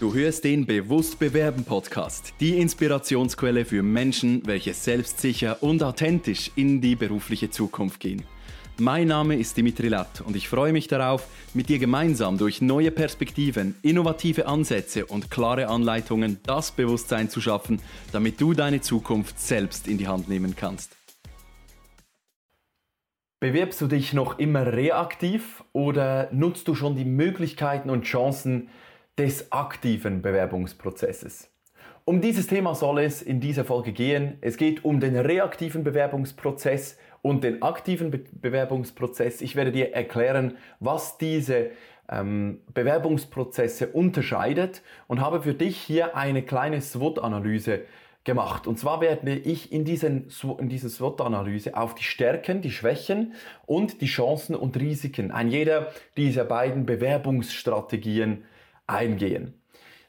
Du hörst den Bewusst Bewerben Podcast, die Inspirationsquelle für Menschen, welche selbstsicher und authentisch in die berufliche Zukunft gehen. Mein Name ist Dimitri Latt und ich freue mich darauf, mit dir gemeinsam durch neue Perspektiven, innovative Ansätze und klare Anleitungen das Bewusstsein zu schaffen, damit du deine Zukunft selbst in die Hand nehmen kannst. Bewirbst du dich noch immer reaktiv oder nutzt du schon die Möglichkeiten und Chancen, des aktiven Bewerbungsprozesses. Um dieses Thema soll es in dieser Folge gehen. Es geht um den reaktiven Bewerbungsprozess und den aktiven Be Bewerbungsprozess. Ich werde dir erklären, was diese ähm, Bewerbungsprozesse unterscheidet und habe für dich hier eine kleine SWOT-Analyse gemacht. Und zwar werde ich in, diesen, in dieser SWOT-Analyse auf die Stärken, die Schwächen und die Chancen und Risiken ein jeder dieser beiden Bewerbungsstrategien eingehen.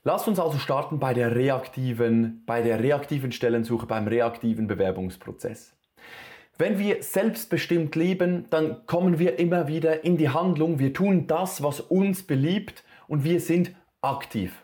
Lasst uns also starten bei der reaktiven, bei der reaktiven Stellensuche, beim reaktiven Bewerbungsprozess. Wenn wir selbstbestimmt leben, dann kommen wir immer wieder in die Handlung, wir tun das, was uns beliebt und wir sind aktiv.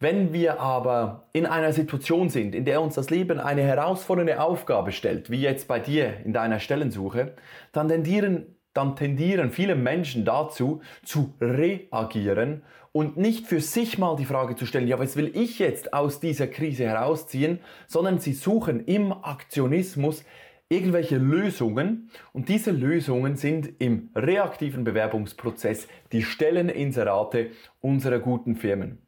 Wenn wir aber in einer Situation sind, in der uns das Leben eine herausfordernde Aufgabe stellt, wie jetzt bei dir in deiner Stellensuche, dann tendieren dann tendieren viele Menschen dazu, zu reagieren und nicht für sich mal die Frage zu stellen, ja, was will ich jetzt aus dieser Krise herausziehen, sondern sie suchen im Aktionismus irgendwelche Lösungen und diese Lösungen sind im reaktiven Bewerbungsprozess die Stelleninserate unserer guten Firmen.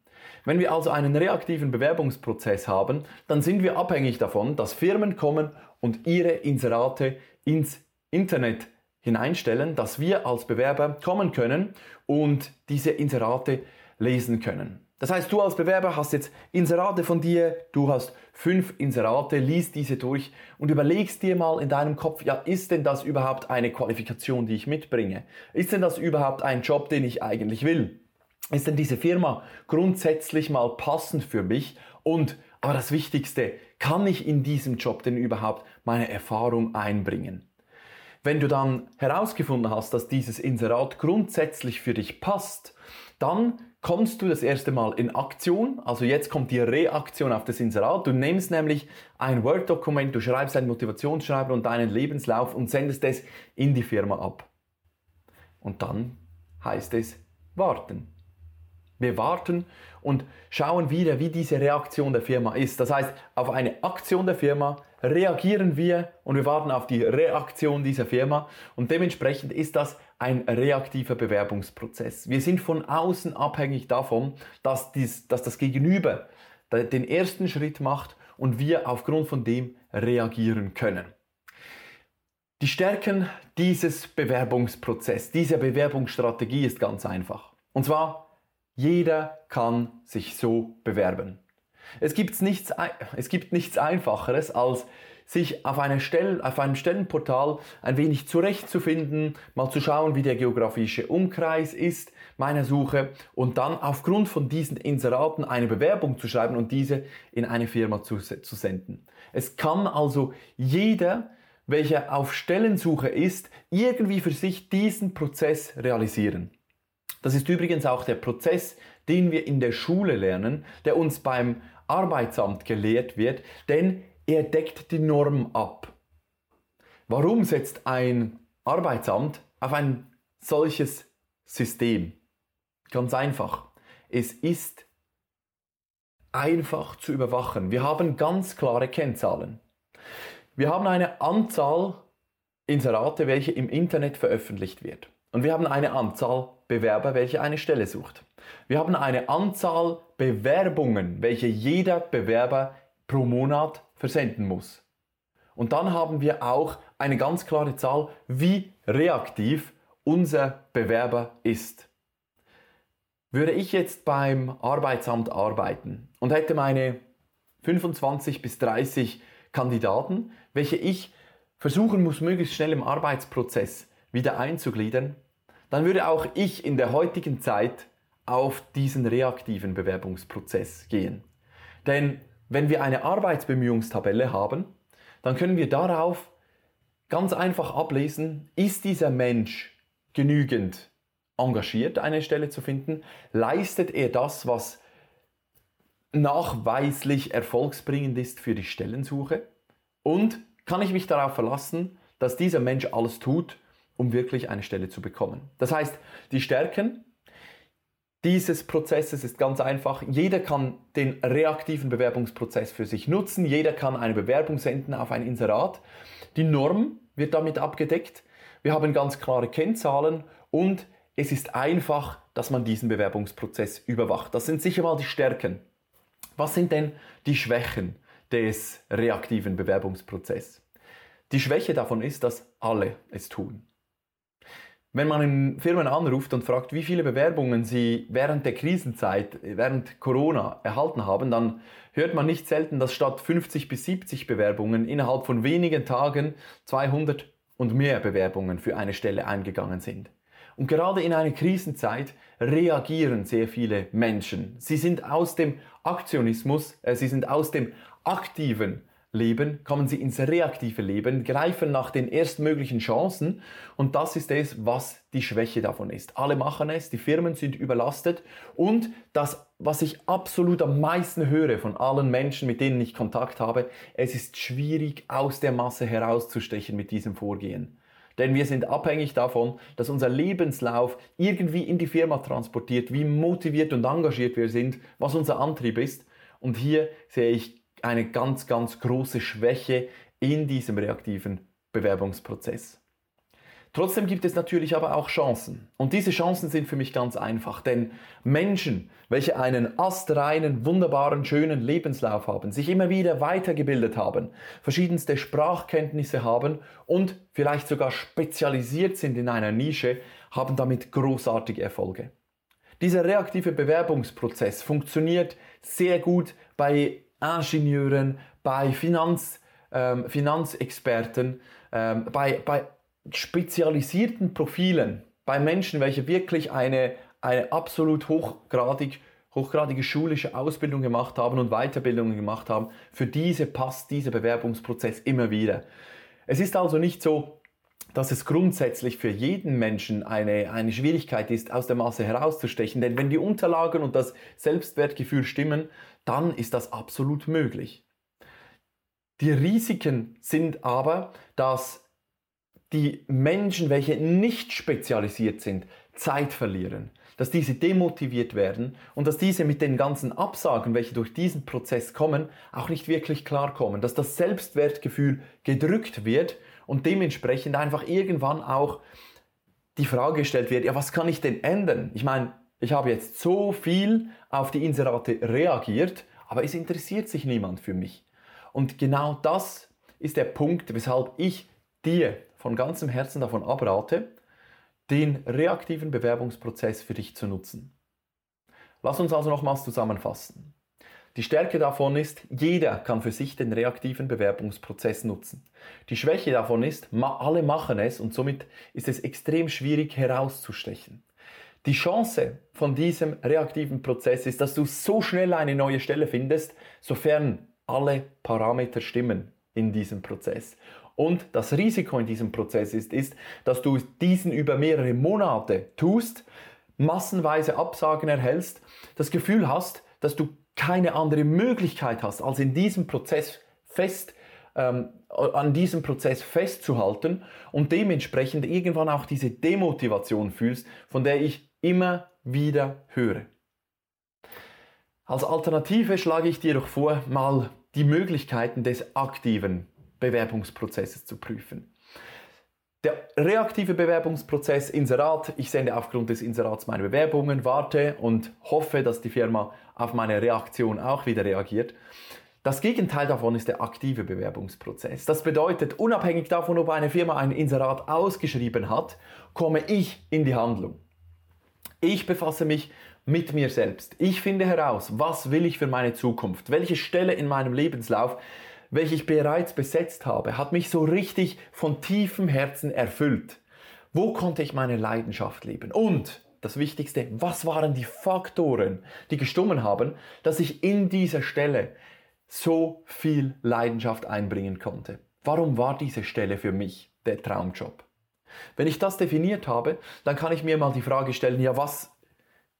Wenn wir also einen reaktiven Bewerbungsprozess haben, dann sind wir abhängig davon, dass Firmen kommen und ihre Inserate ins Internet hineinstellen, dass wir als Bewerber kommen können und diese Inserate lesen können. Das heißt, du als Bewerber hast jetzt Inserate von dir, du hast fünf Inserate, liest diese durch und überlegst dir mal in deinem Kopf, ja, ist denn das überhaupt eine Qualifikation, die ich mitbringe? Ist denn das überhaupt ein Job, den ich eigentlich will? Ist denn diese Firma grundsätzlich mal passend für mich? Und, aber das Wichtigste, kann ich in diesem Job denn überhaupt meine Erfahrung einbringen? Wenn du dann herausgefunden hast, dass dieses Inserat grundsätzlich für dich passt, dann kommst du das erste Mal in Aktion. Also jetzt kommt die Reaktion auf das Inserat. Du nimmst nämlich ein Word-Dokument, du schreibst ein Motivationsschreiber und deinen Lebenslauf und sendest es in die Firma ab. Und dann heißt es warten. Wir warten und schauen wieder, wie diese Reaktion der Firma ist. Das heißt, auf eine Aktion der Firma reagieren wir und wir warten auf die Reaktion dieser Firma und dementsprechend ist das ein reaktiver Bewerbungsprozess. Wir sind von außen abhängig davon, dass, dies, dass das Gegenüber den ersten Schritt macht und wir aufgrund von dem reagieren können. Die Stärken dieses Bewerbungsprozesses, dieser Bewerbungsstrategie ist ganz einfach. Und zwar jeder kann sich so bewerben. Es gibt nichts, es gibt nichts Einfacheres, als sich auf, eine Stelle, auf einem Stellenportal ein wenig zurechtzufinden, mal zu schauen, wie der geografische Umkreis ist meiner Suche und dann aufgrund von diesen Inseraten eine Bewerbung zu schreiben und diese in eine Firma zu, zu senden. Es kann also jeder, welcher auf Stellensuche ist, irgendwie für sich diesen Prozess realisieren. Das ist übrigens auch der Prozess, den wir in der Schule lernen, der uns beim Arbeitsamt gelehrt wird, denn er deckt die Norm ab. Warum setzt ein Arbeitsamt auf ein solches System? Ganz einfach. Es ist einfach zu überwachen. Wir haben ganz klare Kennzahlen. Wir haben eine Anzahl Inserate, welche im Internet veröffentlicht wird. Und wir haben eine Anzahl Bewerber, welche eine Stelle sucht. Wir haben eine Anzahl Bewerbungen, welche jeder Bewerber pro Monat versenden muss. Und dann haben wir auch eine ganz klare Zahl, wie reaktiv unser Bewerber ist. Würde ich jetzt beim Arbeitsamt arbeiten und hätte meine 25 bis 30 Kandidaten, welche ich versuchen muss, möglichst schnell im Arbeitsprozess wieder einzugliedern, dann würde auch ich in der heutigen Zeit auf diesen reaktiven Bewerbungsprozess gehen. Denn wenn wir eine Arbeitsbemühungstabelle haben, dann können wir darauf ganz einfach ablesen, ist dieser Mensch genügend engagiert, eine Stelle zu finden? Leistet er das, was nachweislich erfolgsbringend ist für die Stellensuche? Und kann ich mich darauf verlassen, dass dieser Mensch alles tut, um wirklich eine Stelle zu bekommen? Das heißt, die Stärken dieses Prozesses ist ganz einfach. Jeder kann den reaktiven Bewerbungsprozess für sich nutzen. Jeder kann eine Bewerbung senden auf ein Inserat. Die Norm wird damit abgedeckt. Wir haben ganz klare Kennzahlen und es ist einfach, dass man diesen Bewerbungsprozess überwacht. Das sind sicher mal die Stärken. Was sind denn die Schwächen des reaktiven Bewerbungsprozesses? Die Schwäche davon ist, dass alle es tun. Wenn man in Firmen anruft und fragt, wie viele Bewerbungen sie während der Krisenzeit, während Corona erhalten haben, dann hört man nicht selten, dass statt 50 bis 70 Bewerbungen innerhalb von wenigen Tagen 200 und mehr Bewerbungen für eine Stelle eingegangen sind. Und gerade in einer Krisenzeit reagieren sehr viele Menschen. Sie sind aus dem Aktionismus, äh, sie sind aus dem aktiven Leben, kommen sie ins reaktive Leben, greifen nach den erstmöglichen Chancen und das ist es, was die Schwäche davon ist. Alle machen es, die Firmen sind überlastet und das, was ich absolut am meisten höre von allen Menschen, mit denen ich Kontakt habe, es ist schwierig aus der Masse herauszustechen mit diesem Vorgehen. Denn wir sind abhängig davon, dass unser Lebenslauf irgendwie in die Firma transportiert, wie motiviert und engagiert wir sind, was unser Antrieb ist. Und hier sehe ich eine ganz, ganz große Schwäche in diesem reaktiven Bewerbungsprozess. Trotzdem gibt es natürlich aber auch Chancen. Und diese Chancen sind für mich ganz einfach, denn Menschen, welche einen astreinen, wunderbaren, schönen Lebenslauf haben, sich immer wieder weitergebildet haben, verschiedenste Sprachkenntnisse haben und vielleicht sogar spezialisiert sind in einer Nische, haben damit großartige Erfolge. Dieser reaktive Bewerbungsprozess funktioniert sehr gut bei Ingenieuren, bei Finanz, ähm, Finanzexperten, ähm, bei, bei spezialisierten Profilen bei Menschen, welche wirklich eine, eine absolut hochgradig, hochgradige schulische Ausbildung gemacht haben und Weiterbildungen gemacht haben, für diese passt dieser Bewerbungsprozess immer wieder. Es ist also nicht so, dass es grundsätzlich für jeden Menschen eine, eine Schwierigkeit ist, aus der Masse herauszustechen. Denn wenn die Unterlagen und das Selbstwertgefühl stimmen, dann ist das absolut möglich. Die Risiken sind aber, dass die Menschen, welche nicht spezialisiert sind, Zeit verlieren, dass diese demotiviert werden und dass diese mit den ganzen Absagen, welche durch diesen Prozess kommen, auch nicht wirklich klarkommen, dass das Selbstwertgefühl gedrückt wird und dementsprechend einfach irgendwann auch die Frage gestellt wird, ja, was kann ich denn ändern? Ich meine, ich habe jetzt so viel auf die Inserate reagiert, aber es interessiert sich niemand für mich. Und genau das ist der Punkt, weshalb ich dir von ganzem Herzen davon abrate, den reaktiven Bewerbungsprozess für dich zu nutzen. Lass uns also nochmals zusammenfassen. Die Stärke davon ist, jeder kann für sich den reaktiven Bewerbungsprozess nutzen. Die Schwäche davon ist, alle machen es und somit ist es extrem schwierig herauszustechen. Die Chance von diesem reaktiven Prozess ist, dass du so schnell eine neue Stelle findest, sofern alle Parameter stimmen in diesem Prozess. Und das Risiko in diesem Prozess ist, ist, dass du diesen über mehrere Monate tust, massenweise Absagen erhältst, das Gefühl hast, dass du keine andere Möglichkeit hast, als in diesem Prozess fest ähm, an diesem Prozess festzuhalten und dementsprechend irgendwann auch diese Demotivation fühlst, von der ich immer wieder höre. Als Alternative schlage ich dir doch vor, mal die Möglichkeiten des aktiven Bewerbungsprozesses zu prüfen. Der reaktive Bewerbungsprozess, Inserat, ich sende aufgrund des Inserats meine Bewerbungen, warte und hoffe, dass die Firma auf meine Reaktion auch wieder reagiert. Das Gegenteil davon ist der aktive Bewerbungsprozess. Das bedeutet, unabhängig davon, ob eine Firma ein Inserat ausgeschrieben hat, komme ich in die Handlung. Ich befasse mich mit mir selbst. Ich finde heraus, was will ich für meine Zukunft, welche Stelle in meinem Lebenslauf welche ich bereits besetzt habe, hat mich so richtig von tiefem Herzen erfüllt. Wo konnte ich meine Leidenschaft leben? Und das Wichtigste, was waren die Faktoren, die gestummen haben, dass ich in dieser Stelle so viel Leidenschaft einbringen konnte? Warum war diese Stelle für mich der Traumjob? Wenn ich das definiert habe, dann kann ich mir mal die Frage stellen, ja, was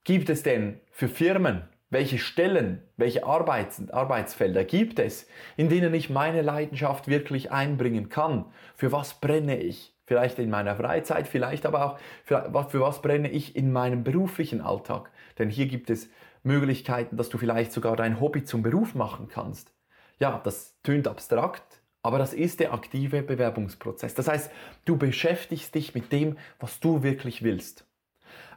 gibt es denn für Firmen, welche Stellen, welche Arbeits Arbeitsfelder gibt es, in denen ich meine Leidenschaft wirklich einbringen kann? Für was brenne ich? Vielleicht in meiner Freizeit, vielleicht aber auch für, für was brenne ich in meinem beruflichen Alltag? Denn hier gibt es Möglichkeiten, dass du vielleicht sogar dein Hobby zum Beruf machen kannst. Ja, das tönt abstrakt, aber das ist der aktive Bewerbungsprozess. Das heißt, du beschäftigst dich mit dem, was du wirklich willst.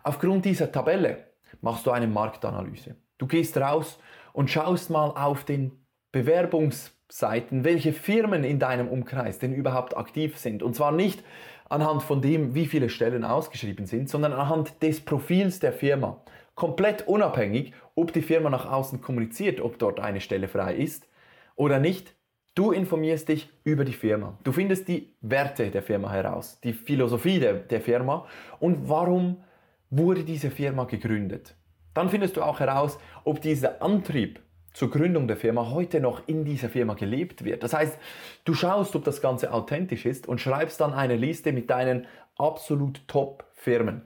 Aufgrund dieser Tabelle machst du eine Marktanalyse. Du gehst raus und schaust mal auf den Bewerbungsseiten, welche Firmen in deinem Umkreis denn überhaupt aktiv sind. Und zwar nicht anhand von dem, wie viele Stellen ausgeschrieben sind, sondern anhand des Profils der Firma. Komplett unabhängig, ob die Firma nach außen kommuniziert, ob dort eine Stelle frei ist oder nicht. Du informierst dich über die Firma. Du findest die Werte der Firma heraus, die Philosophie der, der Firma und warum wurde diese Firma gegründet. Dann findest du auch heraus, ob dieser Antrieb zur Gründung der Firma heute noch in dieser Firma gelebt wird. Das heißt, du schaust, ob das Ganze authentisch ist und schreibst dann eine Liste mit deinen absolut Top-Firmen.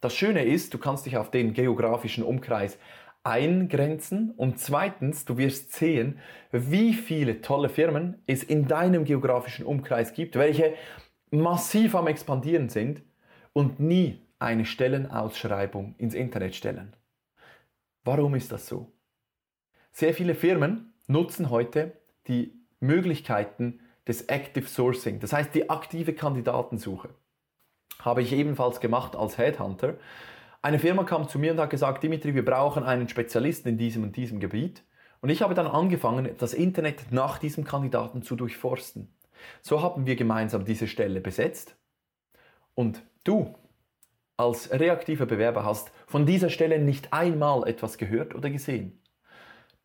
Das Schöne ist, du kannst dich auf den geografischen Umkreis eingrenzen und zweitens, du wirst sehen, wie viele tolle Firmen es in deinem geografischen Umkreis gibt, welche massiv am expandieren sind und nie eine Stellenausschreibung ins Internet stellen. Warum ist das so? Sehr viele Firmen nutzen heute die Möglichkeiten des Active Sourcing, das heißt die aktive Kandidatensuche. Habe ich ebenfalls gemacht als Headhunter. Eine Firma kam zu mir und hat gesagt, Dimitri, wir brauchen einen Spezialisten in diesem und diesem Gebiet. Und ich habe dann angefangen, das Internet nach diesem Kandidaten zu durchforsten. So haben wir gemeinsam diese Stelle besetzt. Und du als reaktiver Bewerber hast von dieser Stelle nicht einmal etwas gehört oder gesehen.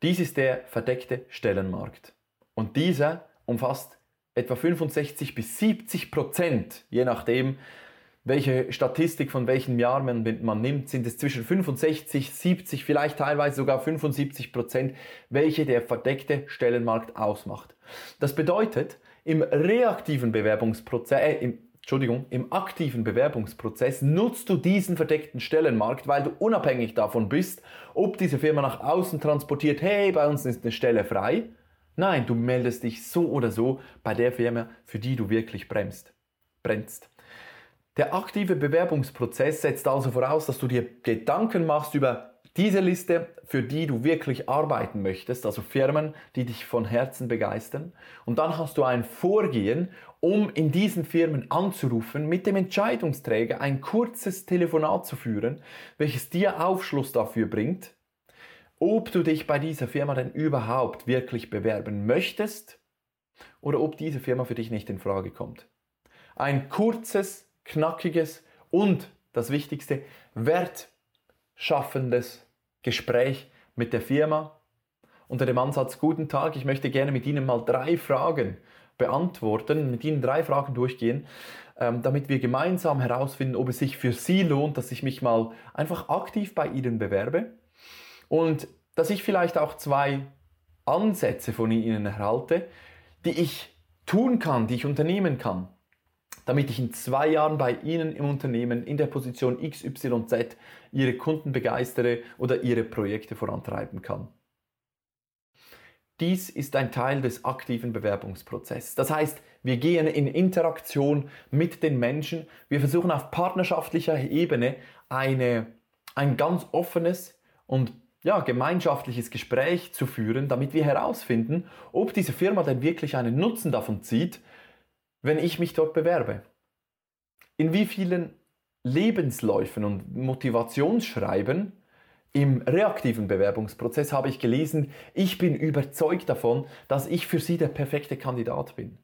Dies ist der verdeckte Stellenmarkt. Und dieser umfasst etwa 65 bis 70 Prozent, je nachdem, welche Statistik von welchem Jahr man, man, nimmt, sind es zwischen 65, 70, vielleicht teilweise sogar 75 Prozent, welche der verdeckte Stellenmarkt ausmacht. Das bedeutet, im reaktiven Bewerbungsprozess, äh, im Entschuldigung, im aktiven Bewerbungsprozess nutzt du diesen verdeckten Stellenmarkt, weil du unabhängig davon bist, ob diese Firma nach außen transportiert, hey, bei uns ist eine Stelle frei. Nein, du meldest dich so oder so bei der Firma, für die du wirklich bremst, brennst. Der aktive Bewerbungsprozess setzt also voraus, dass du dir Gedanken machst über diese Liste, für die du wirklich arbeiten möchtest, also Firmen, die dich von Herzen begeistern. Und dann hast du ein Vorgehen, um in diesen Firmen anzurufen, mit dem Entscheidungsträger ein kurzes Telefonat zu führen, welches dir Aufschluss dafür bringt, ob du dich bei dieser Firma denn überhaupt wirklich bewerben möchtest oder ob diese Firma für dich nicht in Frage kommt. Ein kurzes, knackiges und das Wichtigste, wertschaffendes Gespräch mit der Firma. Unter dem Ansatz, guten Tag, ich möchte gerne mit Ihnen mal drei Fragen beantworten, mit Ihnen drei Fragen durchgehen, ähm, damit wir gemeinsam herausfinden, ob es sich für Sie lohnt, dass ich mich mal einfach aktiv bei Ihnen bewerbe. Und dass ich vielleicht auch zwei Ansätze von Ihnen erhalte, die ich tun kann, die ich unternehmen kann, damit ich in zwei Jahren bei Ihnen im Unternehmen in der Position XYZ Ihre Kunden begeistere oder Ihre Projekte vorantreiben kann. Dies ist ein Teil des aktiven Bewerbungsprozesses. Das heißt, wir gehen in Interaktion mit den Menschen. Wir versuchen auf partnerschaftlicher Ebene eine, ein ganz offenes und ja, gemeinschaftliches Gespräch zu führen, damit wir herausfinden, ob diese Firma denn wirklich einen Nutzen davon zieht, wenn ich mich dort bewerbe. In wie vielen Lebensläufen und Motivationsschreiben im reaktiven Bewerbungsprozess habe ich gelesen, ich bin überzeugt davon, dass ich für Sie der perfekte Kandidat bin.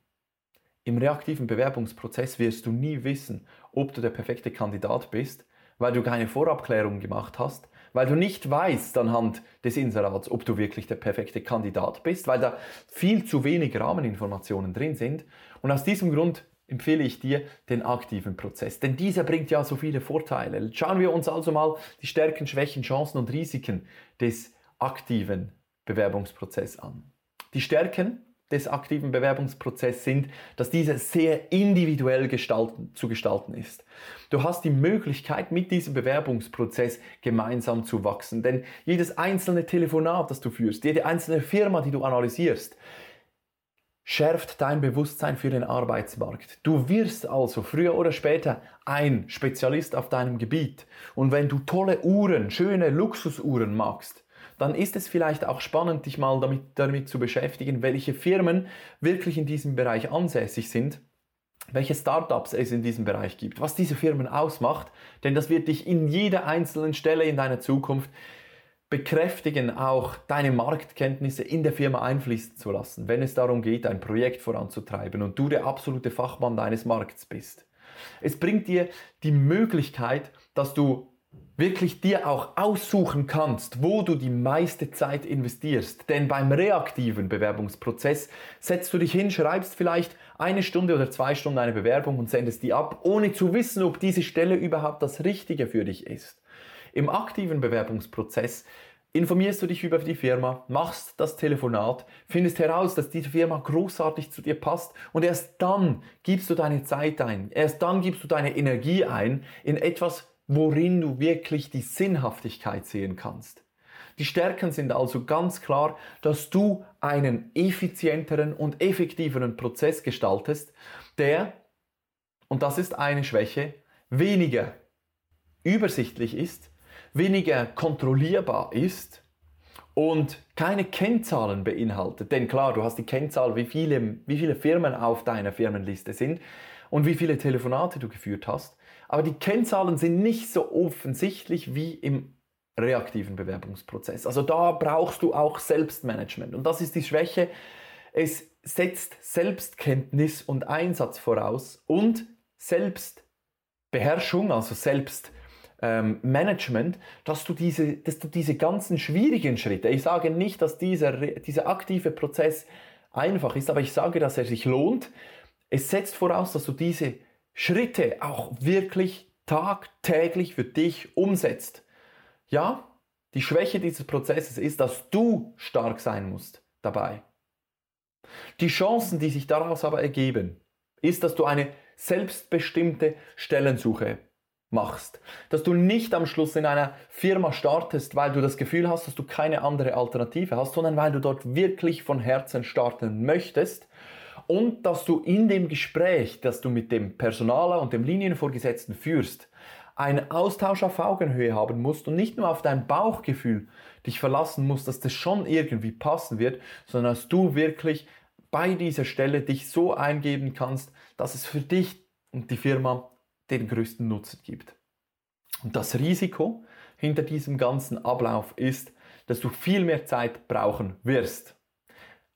Im reaktiven Bewerbungsprozess wirst du nie wissen, ob du der perfekte Kandidat bist, weil du keine Vorabklärung gemacht hast, weil du nicht weißt anhand des Inserats, ob du wirklich der perfekte Kandidat bist, weil da viel zu wenig Rahmeninformationen drin sind. Und aus diesem Grund empfehle ich dir den aktiven Prozess. Denn dieser bringt ja so viele Vorteile. Schauen wir uns also mal die Stärken, Schwächen, Chancen und Risiken des aktiven Bewerbungsprozesses an. Die Stärken des aktiven Bewerbungsprozesses sind, dass dieser sehr individuell gestalten, zu gestalten ist. Du hast die Möglichkeit, mit diesem Bewerbungsprozess gemeinsam zu wachsen. Denn jedes einzelne Telefonat, das du führst, jede einzelne Firma, die du analysierst, schärft dein Bewusstsein für den Arbeitsmarkt. Du wirst also früher oder später ein Spezialist auf deinem Gebiet. Und wenn du tolle Uhren, schöne Luxusuhren magst, dann ist es vielleicht auch spannend, dich mal damit, damit zu beschäftigen, welche Firmen wirklich in diesem Bereich ansässig sind, welche Startups es in diesem Bereich gibt, was diese Firmen ausmacht, denn das wird dich in jeder einzelnen Stelle in deiner Zukunft bekräftigen, auch deine Marktkenntnisse in der Firma einfließen zu lassen, wenn es darum geht, ein Projekt voranzutreiben und du der absolute Fachmann deines Markts bist. Es bringt dir die Möglichkeit, dass du wirklich dir auch aussuchen kannst, wo du die meiste Zeit investierst. Denn beim reaktiven Bewerbungsprozess setzt du dich hin, schreibst vielleicht eine Stunde oder zwei Stunden eine Bewerbung und sendest die ab, ohne zu wissen, ob diese Stelle überhaupt das Richtige für dich ist. Im aktiven Bewerbungsprozess informierst du dich über die Firma, machst das Telefonat, findest heraus, dass diese Firma großartig zu dir passt und erst dann gibst du deine Zeit ein, erst dann gibst du deine Energie ein in etwas, worin du wirklich die Sinnhaftigkeit sehen kannst. Die Stärken sind also ganz klar, dass du einen effizienteren und effektiveren Prozess gestaltest, der, und das ist eine Schwäche, weniger übersichtlich ist, weniger kontrollierbar ist und keine Kennzahlen beinhaltet. Denn klar, du hast die Kennzahl, wie viele, wie viele Firmen auf deiner Firmenliste sind und wie viele Telefonate du geführt hast. Aber die Kennzahlen sind nicht so offensichtlich wie im reaktiven Bewerbungsprozess. Also da brauchst du auch Selbstmanagement. Und das ist die Schwäche. Es setzt Selbstkenntnis und Einsatz voraus und Selbstbeherrschung, also Selbstmanagement, dass du diese, dass du diese ganzen schwierigen Schritte, ich sage nicht, dass dieser, dieser aktive Prozess einfach ist, aber ich sage, dass er sich lohnt. Es setzt voraus, dass du diese Schritte auch wirklich tagtäglich für dich umsetzt. Ja, die Schwäche dieses Prozesses ist, dass du stark sein musst dabei. Die Chancen, die sich daraus aber ergeben, ist, dass du eine selbstbestimmte Stellensuche machst. Dass du nicht am Schluss in einer Firma startest, weil du das Gefühl hast, dass du keine andere Alternative hast, sondern weil du dort wirklich von Herzen starten möchtest und dass du in dem Gespräch, das du mit dem Personaler und dem Linienvorgesetzten führst, einen Austausch auf Augenhöhe haben musst und nicht nur auf dein Bauchgefühl dich verlassen musst, dass das schon irgendwie passen wird, sondern dass du wirklich bei dieser Stelle dich so eingeben kannst, dass es für dich und die Firma den größten Nutzen gibt. Und das Risiko hinter diesem ganzen Ablauf ist, dass du viel mehr Zeit brauchen wirst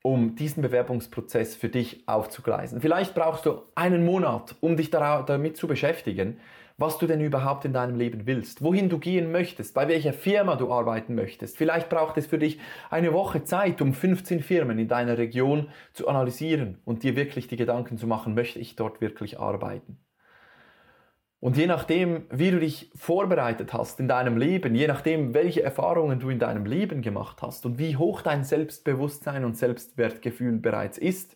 um diesen Bewerbungsprozess für dich aufzugleisen. Vielleicht brauchst du einen Monat, um dich damit zu beschäftigen, was du denn überhaupt in deinem Leben willst, wohin du gehen möchtest, bei welcher Firma du arbeiten möchtest. Vielleicht braucht es für dich eine Woche Zeit, um 15 Firmen in deiner Region zu analysieren und dir wirklich die Gedanken zu machen, möchte ich dort wirklich arbeiten. Und je nachdem, wie du dich vorbereitet hast in deinem Leben, je nachdem, welche Erfahrungen du in deinem Leben gemacht hast und wie hoch dein Selbstbewusstsein und Selbstwertgefühl bereits ist,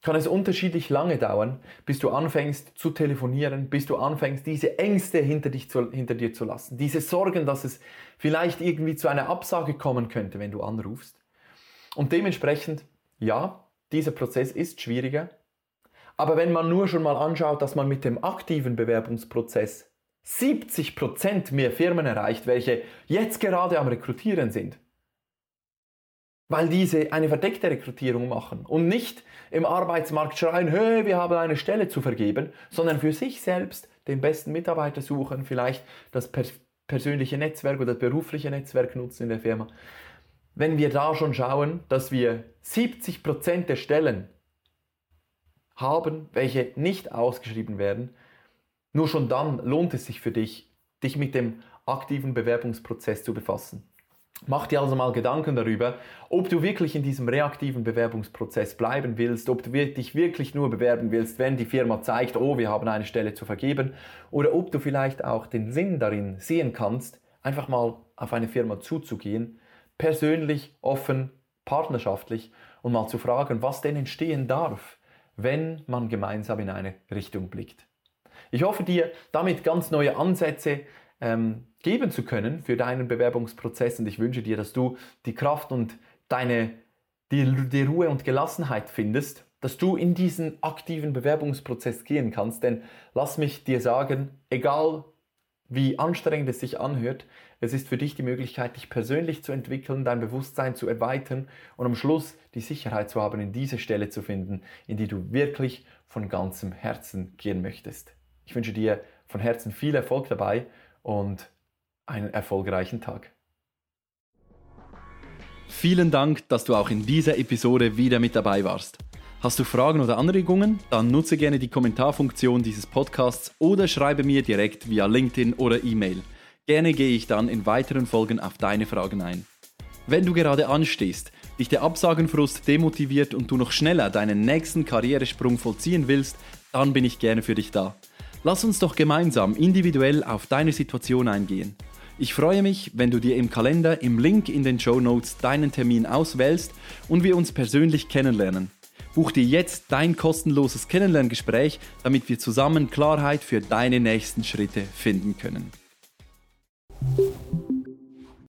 kann es unterschiedlich lange dauern, bis du anfängst zu telefonieren, bis du anfängst, diese Ängste hinter, dich zu, hinter dir zu lassen, diese Sorgen, dass es vielleicht irgendwie zu einer Absage kommen könnte, wenn du anrufst. Und dementsprechend, ja, dieser Prozess ist schwieriger, aber wenn man nur schon mal anschaut, dass man mit dem aktiven Bewerbungsprozess 70% mehr Firmen erreicht, welche jetzt gerade am Rekrutieren sind, weil diese eine verdeckte Rekrutierung machen und nicht im Arbeitsmarkt schreien, hey, wir haben eine Stelle zu vergeben, sondern für sich selbst den besten Mitarbeiter suchen, vielleicht das persönliche Netzwerk oder das berufliche Netzwerk nutzen in der Firma. Wenn wir da schon schauen, dass wir 70% der Stellen haben, welche nicht ausgeschrieben werden, nur schon dann lohnt es sich für dich, dich mit dem aktiven Bewerbungsprozess zu befassen. Mach dir also mal Gedanken darüber, ob du wirklich in diesem reaktiven Bewerbungsprozess bleiben willst, ob du dich wirklich nur bewerben willst, wenn die Firma zeigt, oh, wir haben eine Stelle zu vergeben, oder ob du vielleicht auch den Sinn darin sehen kannst, einfach mal auf eine Firma zuzugehen, persönlich, offen, partnerschaftlich und mal zu fragen, was denn entstehen darf, wenn man gemeinsam in eine Richtung blickt. Ich hoffe dir damit ganz neue Ansätze ähm, geben zu können für deinen Bewerbungsprozess und ich wünsche dir, dass du die Kraft und deine, die, die Ruhe und Gelassenheit findest, dass du in diesen aktiven Bewerbungsprozess gehen kannst. Denn lass mich dir sagen, egal wie anstrengend es sich anhört, es ist für dich die Möglichkeit, dich persönlich zu entwickeln, dein Bewusstsein zu erweitern und am Schluss die Sicherheit zu haben, in diese Stelle zu finden, in die du wirklich von ganzem Herzen gehen möchtest. Ich wünsche dir von Herzen viel Erfolg dabei und einen erfolgreichen Tag. Vielen Dank, dass du auch in dieser Episode wieder mit dabei warst. Hast du Fragen oder Anregungen? Dann nutze gerne die Kommentarfunktion dieses Podcasts oder schreibe mir direkt via LinkedIn oder E-Mail. Gerne gehe ich dann in weiteren Folgen auf deine Fragen ein. Wenn du gerade anstehst, dich der Absagenfrust demotiviert und du noch schneller deinen nächsten Karrieresprung vollziehen willst, dann bin ich gerne für dich da. Lass uns doch gemeinsam individuell auf deine Situation eingehen. Ich freue mich, wenn du dir im Kalender im Link in den Show Notes deinen Termin auswählst und wir uns persönlich kennenlernen. Buch dir jetzt dein kostenloses Kennenlerngespräch, damit wir zusammen Klarheit für deine nächsten Schritte finden können. Thank you.